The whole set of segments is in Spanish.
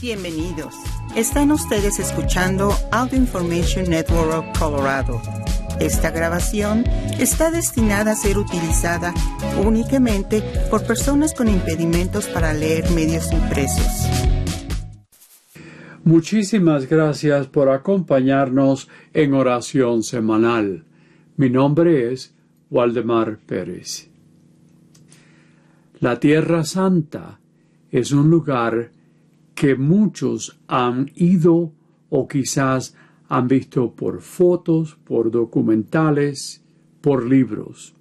Bienvenidos. Están ustedes escuchando Audio Information Network of Colorado. Esta grabación está destinada a ser utilizada únicamente por personas con impedimentos para leer medios impresos. Muchísimas gracias por acompañarnos en oración semanal. Mi nombre es Waldemar Pérez. La Tierra Santa es un lugar que muchos han ido o quizás han visto por fotos, por documentales, por libros.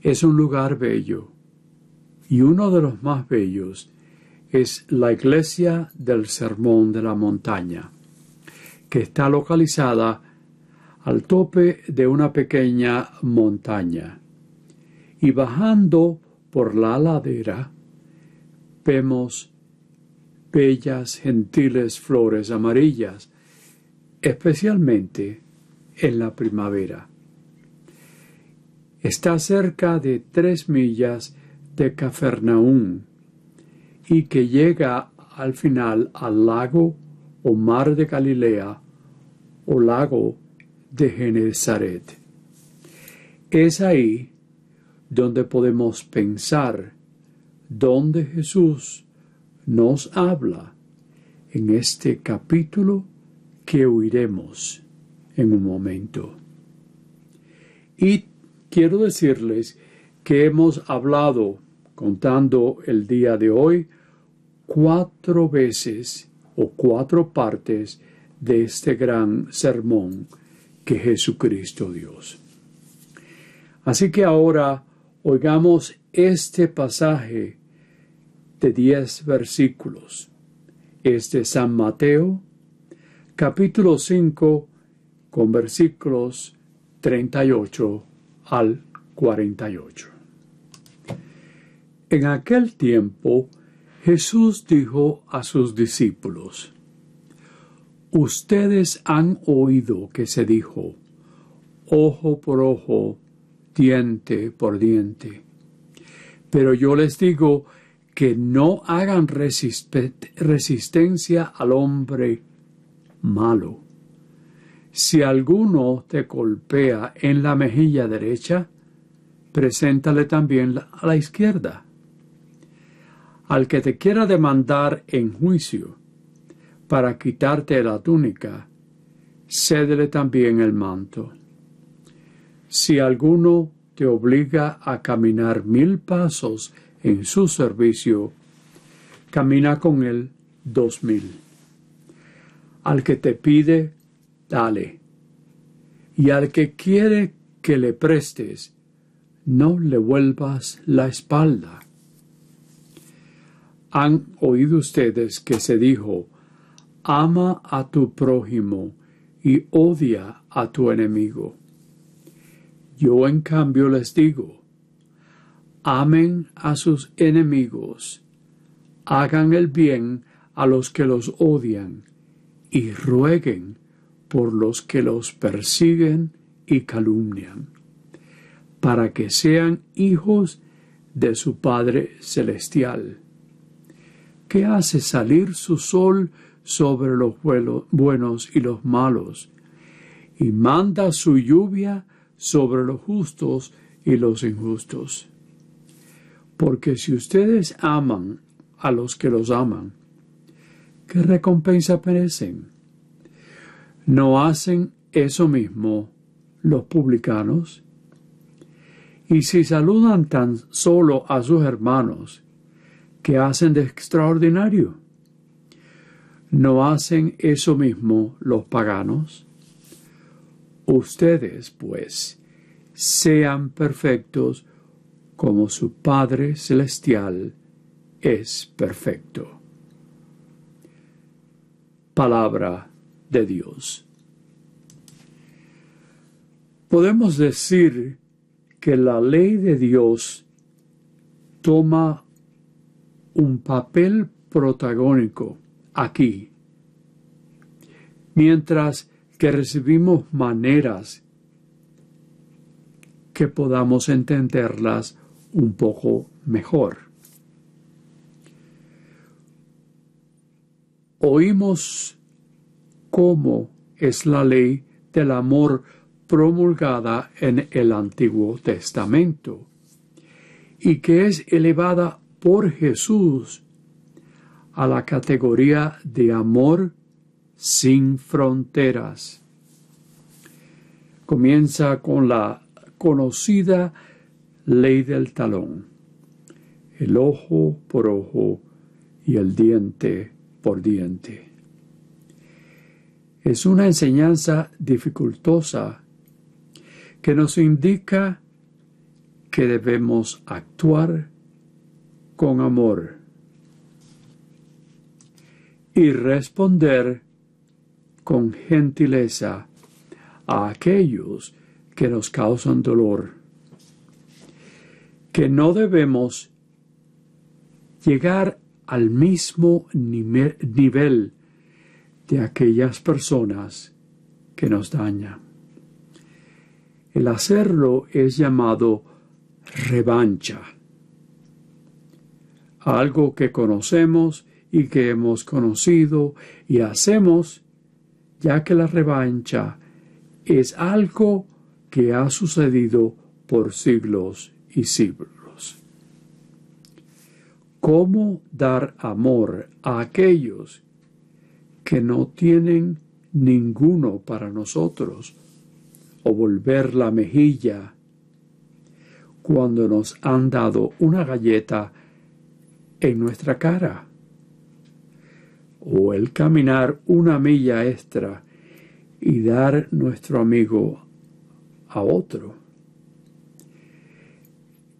Es un lugar bello y uno de los más bellos es la iglesia del Sermón de la Montaña, que está localizada al tope de una pequeña montaña. Y bajando por la ladera vemos bellas, gentiles flores amarillas, especialmente en la primavera. Está cerca de tres millas de Cafarnaún y que llega al final al lago o mar de Galilea o lago de Genezaret. Es ahí donde podemos pensar donde Jesús nos habla en este capítulo que oiremos en un momento. Y quiero decirles que hemos hablado, contando el día de hoy, cuatro veces o cuatro partes de este gran sermón que Jesucristo Dios. Así que ahora oigamos este pasaje de diez versículos. Es de San Mateo, capítulo 5, con versículos 38 al 48. En aquel tiempo, Jesús dijo a sus discípulos, Ustedes han oído que se dijo, ojo por ojo, diente por diente. Pero yo les digo que no hagan resistencia al hombre malo. Si alguno te golpea en la mejilla derecha, preséntale también a la izquierda. Al que te quiera demandar en juicio para quitarte la túnica, cédele también el manto. Si alguno te obliga a caminar mil pasos en su servicio, camina con él dos mil. Al que te pide, dale. Y al que quiere que le prestes, no le vuelvas la espalda. Han oído ustedes que se dijo, ama a tu prójimo y odia a tu enemigo. Yo en cambio les digo, amen a sus enemigos, hagan el bien a los que los odian y rueguen por los que los persiguen y calumnian, para que sean hijos de su Padre Celestial, que hace salir su sol sobre los buenos y los malos, y manda su lluvia sobre los justos y los injustos. Porque si ustedes aman a los que los aman, ¿qué recompensa merecen? ¿No hacen eso mismo los publicanos? Y si saludan tan solo a sus hermanos, ¿qué hacen de extraordinario? ¿No hacen eso mismo los paganos? Ustedes, pues, sean perfectos como su Padre Celestial es perfecto. Palabra de Dios. Podemos decir que la ley de Dios toma un papel protagónico aquí, mientras que recibimos maneras que podamos entenderlas un poco mejor. oímos cómo es la ley del amor promulgada en el Antiguo Testamento y que es elevada por Jesús a la categoría de amor sin fronteras. Comienza con la conocida ley del talón, el ojo por ojo y el diente por diente. Es una enseñanza dificultosa que nos indica que debemos actuar con amor y responder con gentileza a aquellos que nos causan dolor, que no debemos llegar al mismo nivel de aquellas personas que nos dañan. El hacerlo es llamado revancha, algo que conocemos y que hemos conocido y hacemos, ya que la revancha es algo que ha sucedido por siglos y. ¿Cómo dar amor a aquellos que no tienen ninguno para nosotros? o volver la mejilla cuando nos han dado una galleta en nuestra cara o el caminar una milla extra y dar nuestro amigo a otro.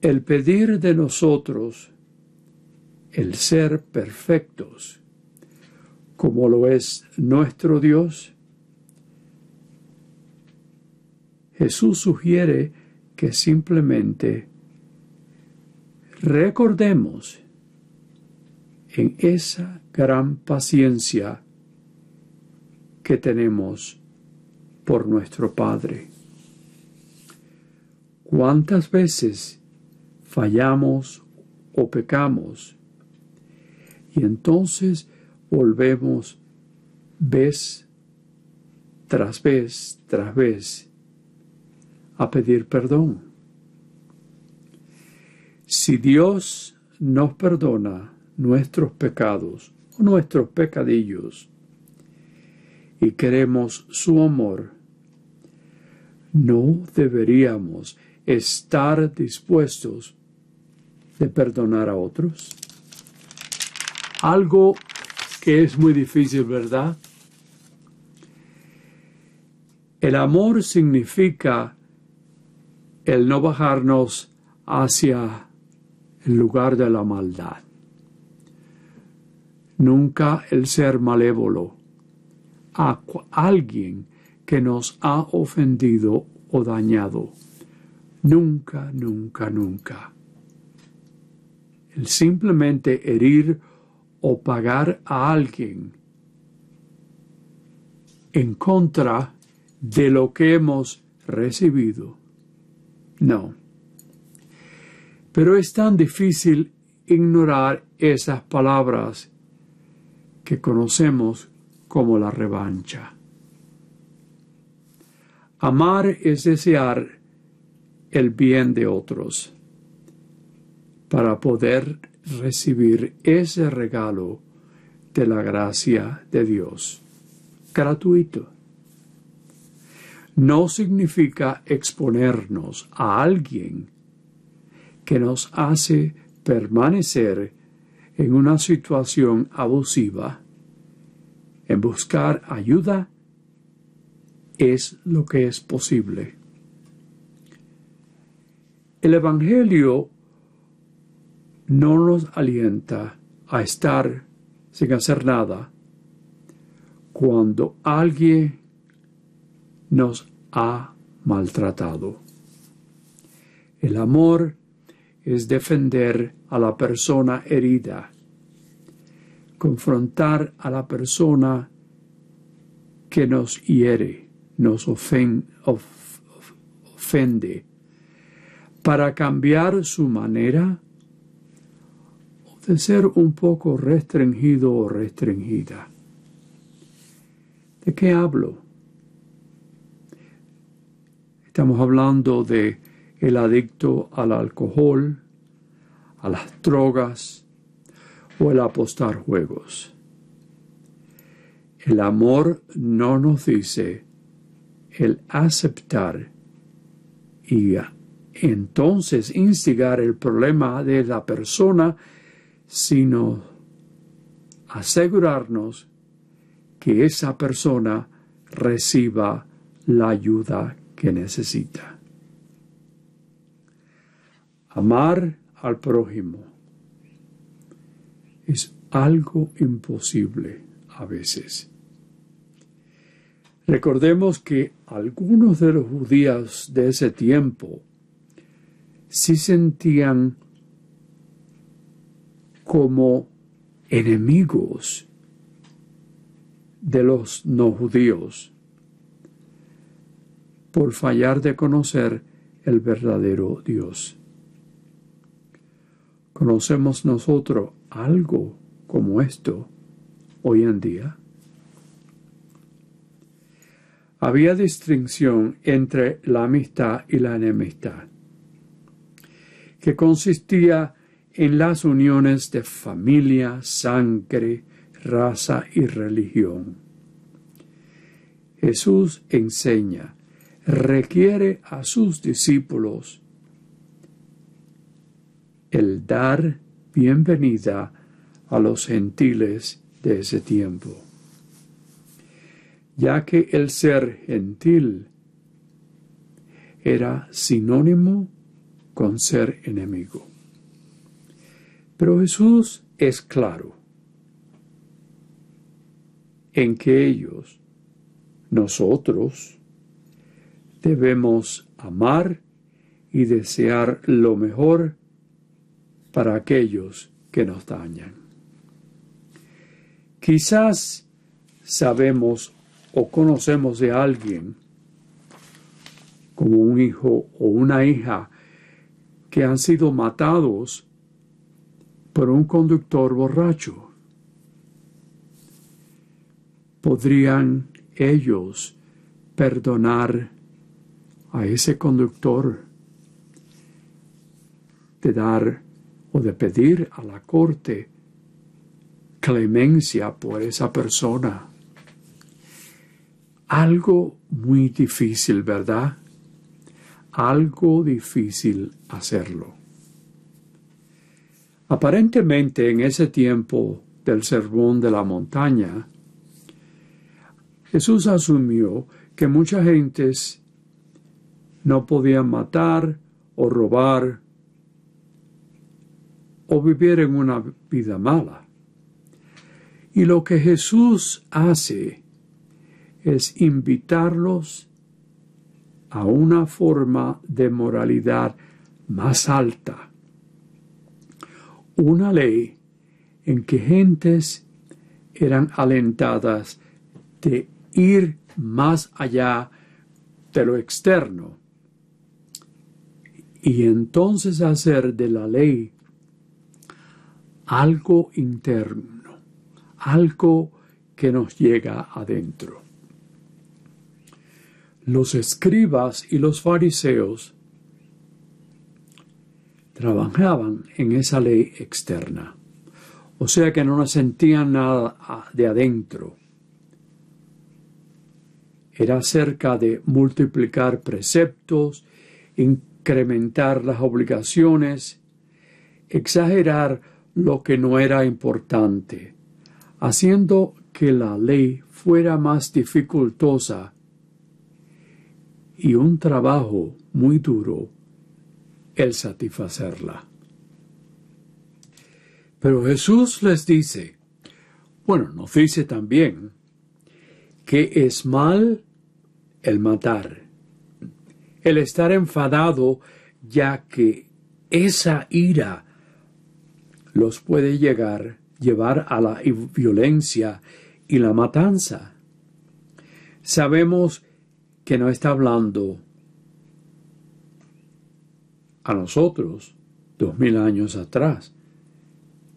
El pedir de nosotros el ser perfectos, como lo es nuestro Dios, Jesús sugiere que simplemente recordemos en esa gran paciencia que tenemos por nuestro Padre. ¿Cuántas veces fallamos o pecamos? Y entonces volvemos vez tras vez tras vez a pedir perdón. Si Dios nos perdona nuestros pecados o nuestros pecadillos y queremos su amor, no deberíamos estar dispuestos de perdonar a otros. Algo que es muy difícil, ¿verdad? El amor significa el no bajarnos hacia el lugar de la maldad. Nunca el ser malévolo a alguien que nos ha ofendido o dañado. Nunca, nunca, nunca. Simplemente herir o pagar a alguien en contra de lo que hemos recibido no. Pero es tan difícil ignorar esas palabras que conocemos como la revancha. Amar es desear el bien de otros para poder recibir ese regalo de la gracia de Dios, gratuito no significa exponernos a alguien que nos hace permanecer en una situación abusiva. En buscar ayuda es lo que es posible. El Evangelio no nos alienta a estar sin hacer nada. Cuando alguien nos ha maltratado. El amor es defender a la persona herida, confrontar a la persona que nos hiere, nos ofende, para cambiar su manera de ser un poco restringido o restringida. ¿De qué hablo? Estamos hablando de el adicto al alcohol, a las drogas o el apostar juegos. El amor no nos dice el aceptar y entonces instigar el problema de la persona, sino asegurarnos que esa persona reciba la ayuda que necesita. Amar al prójimo es algo imposible a veces. Recordemos que algunos de los judíos de ese tiempo sí sentían como enemigos de los no judíos por fallar de conocer el verdadero Dios. ¿Conocemos nosotros algo como esto hoy en día? Había distinción entre la amistad y la enemistad, que consistía en las uniones de familia, sangre, raza y religión. Jesús enseña, requiere a sus discípulos el dar bienvenida a los gentiles de ese tiempo, ya que el ser gentil era sinónimo con ser enemigo. Pero Jesús es claro en que ellos, nosotros, debemos amar y desear lo mejor para aquellos que nos dañan. Quizás sabemos o conocemos de alguien como un hijo o una hija que han sido matados por un conductor borracho. ¿Podrían ellos perdonar a ese conductor de dar o de pedir a la corte clemencia por esa persona? Algo muy difícil, ¿verdad? Algo difícil hacerlo. Aparentemente en ese tiempo del sermón de la montaña, Jesús asumió que muchas gentes no podían matar o robar o vivir en una vida mala. Y lo que Jesús hace es invitarlos a una forma de moralidad más alta una ley en que gentes eran alentadas de ir más allá de lo externo y entonces hacer de la ley algo interno, algo que nos llega adentro. Los escribas y los fariseos trabajaban en esa ley externa. O sea que no sentían nada de adentro. Era acerca de multiplicar preceptos, incrementar las obligaciones, exagerar lo que no era importante, haciendo que la ley fuera más dificultosa y un trabajo muy duro el satisfacerla. Pero Jesús les dice, bueno, nos dice también que es mal el matar, el estar enfadado, ya que esa ira los puede llegar, llevar a la violencia y la matanza. Sabemos que no está hablando a nosotros dos mil años atrás,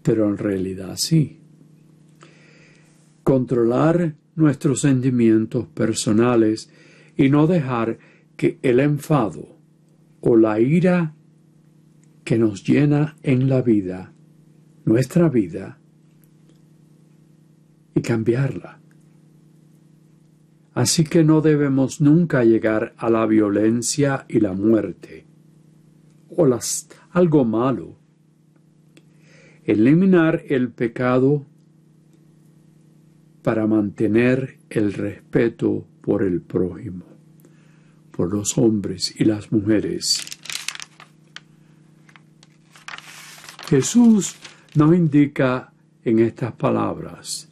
pero en realidad sí. Controlar nuestros sentimientos personales y no dejar que el enfado o la ira que nos llena en la vida, nuestra vida, y cambiarla. Así que no debemos nunca llegar a la violencia y la muerte, o algo malo. Eliminar el pecado para mantener el respeto por el prójimo, por los hombres y las mujeres. Jesús nos indica en estas palabras,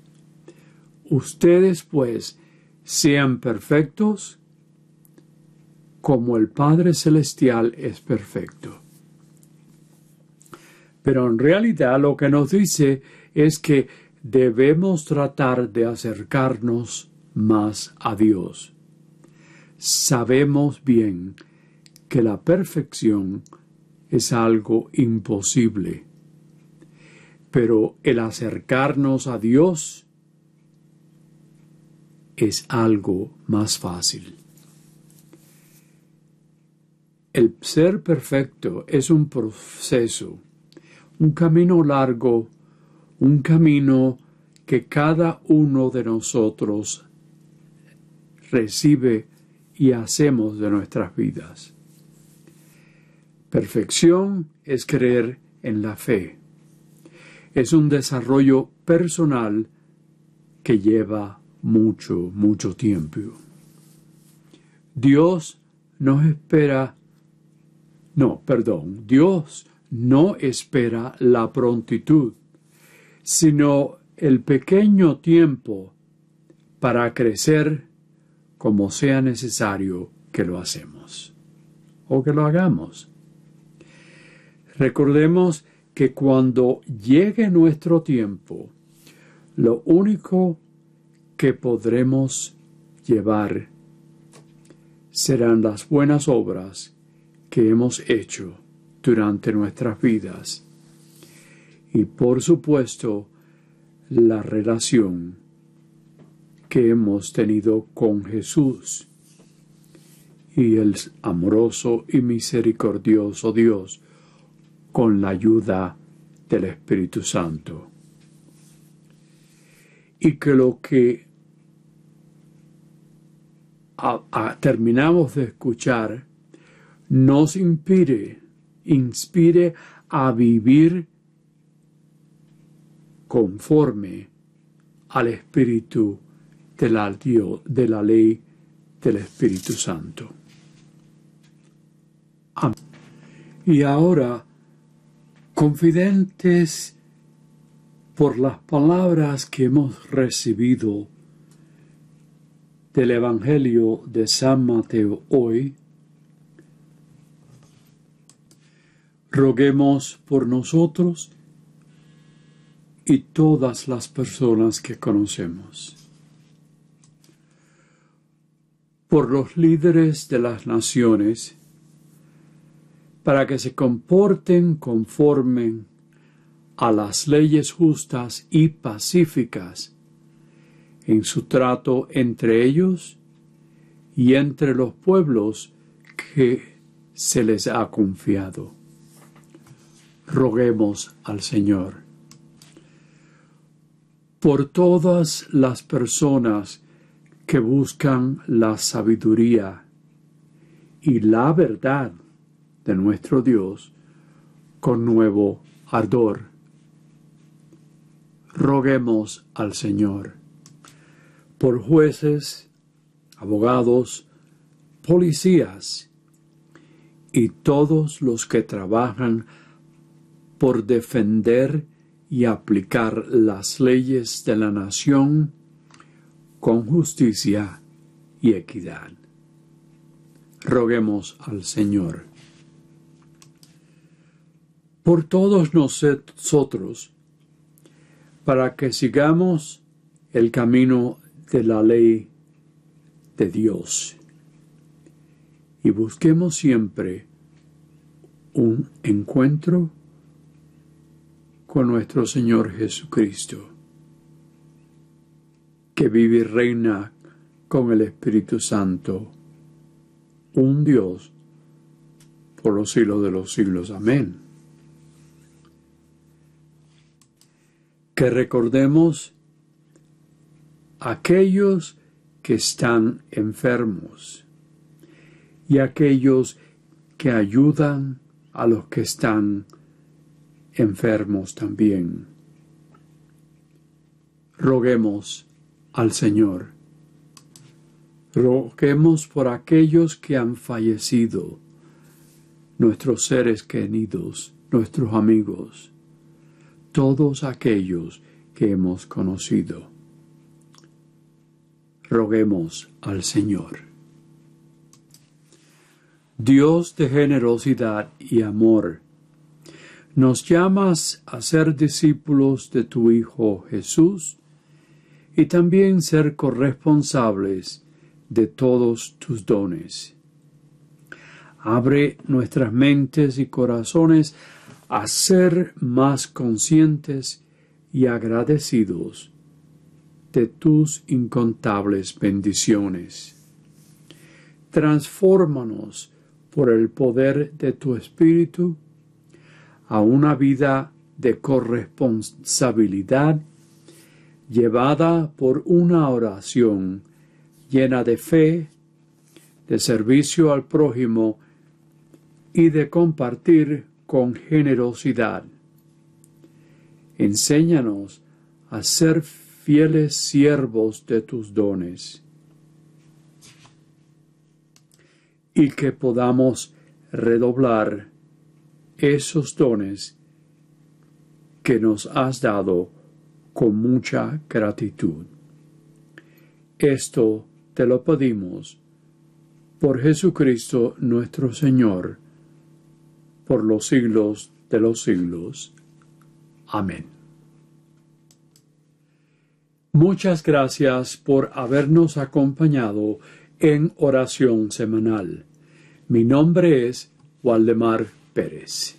ustedes pues sean perfectos como el Padre Celestial es perfecto. Pero en realidad lo que nos dice es que debemos tratar de acercarnos más a Dios. Sabemos bien que la perfección es algo imposible, pero el acercarnos a Dios es algo más fácil. El ser perfecto es un proceso, un camino largo, un camino que cada uno de nosotros recibe y hacemos de nuestras vidas. Perfección es creer en la fe. Es un desarrollo personal que lleva mucho, mucho tiempo. Dios nos espera, no, perdón, Dios no espera la prontitud, sino el pequeño tiempo para crecer como sea necesario que lo hacemos o que lo hagamos. Recordemos que cuando llegue nuestro tiempo, lo único que podremos llevar serán las buenas obras que hemos hecho durante nuestras vidas y por supuesto la relación que hemos tenido con Jesús y el amoroso y misericordioso Dios con la ayuda del Espíritu Santo. Y que lo que terminamos de escuchar nos inspire, inspire a vivir conforme al Espíritu de la, de la ley del Espíritu Santo. Y ahora, confidentes por las palabras que hemos recibido del Evangelio de San Mateo hoy, roguemos por nosotros y todas las personas que conocemos, por los líderes de las naciones, para que se comporten conforme a las leyes justas y pacíficas en su trato entre ellos y entre los pueblos que se les ha confiado. Roguemos al Señor. Por todas las personas que buscan la sabiduría y la verdad de nuestro Dios con nuevo ardor. Roguemos al Señor por jueces, abogados, policías y todos los que trabajan por defender y aplicar las leyes de la nación con justicia y equidad. Roguemos al Señor. Por todos nosotros, para que sigamos el camino de la ley de Dios y busquemos siempre un encuentro con nuestro Señor Jesucristo. que vive y reina con el Espíritu Santo, un Dios por los siglos de los siglos. Amén. Que recordemos aquellos que están enfermos y aquellos que ayudan a los que están enfermos también. Roguemos al Señor. Roguemos por aquellos que han fallecido, nuestros seres queridos, nuestros amigos, todos aquellos que hemos conocido. Roguemos al Señor. Dios de generosidad y amor, nos llamas a ser discípulos de tu Hijo Jesús y también ser corresponsables de todos tus dones. Abre nuestras mentes y corazones a ser más conscientes y agradecidos de tus incontables bendiciones. Transfórmanos por el poder de tu Espíritu a una vida de corresponsabilidad llevada por una oración llena de fe, de servicio al prójimo y de compartir con generosidad. Enséñanos a ser fieles siervos de tus dones y que podamos redoblar esos dones que nos has dado con mucha gratitud. Esto te lo pedimos por Jesucristo nuestro Señor, por los siglos de los siglos. Amén. Muchas gracias por habernos acompañado en oración semanal. Mi nombre es Waldemar Pérez.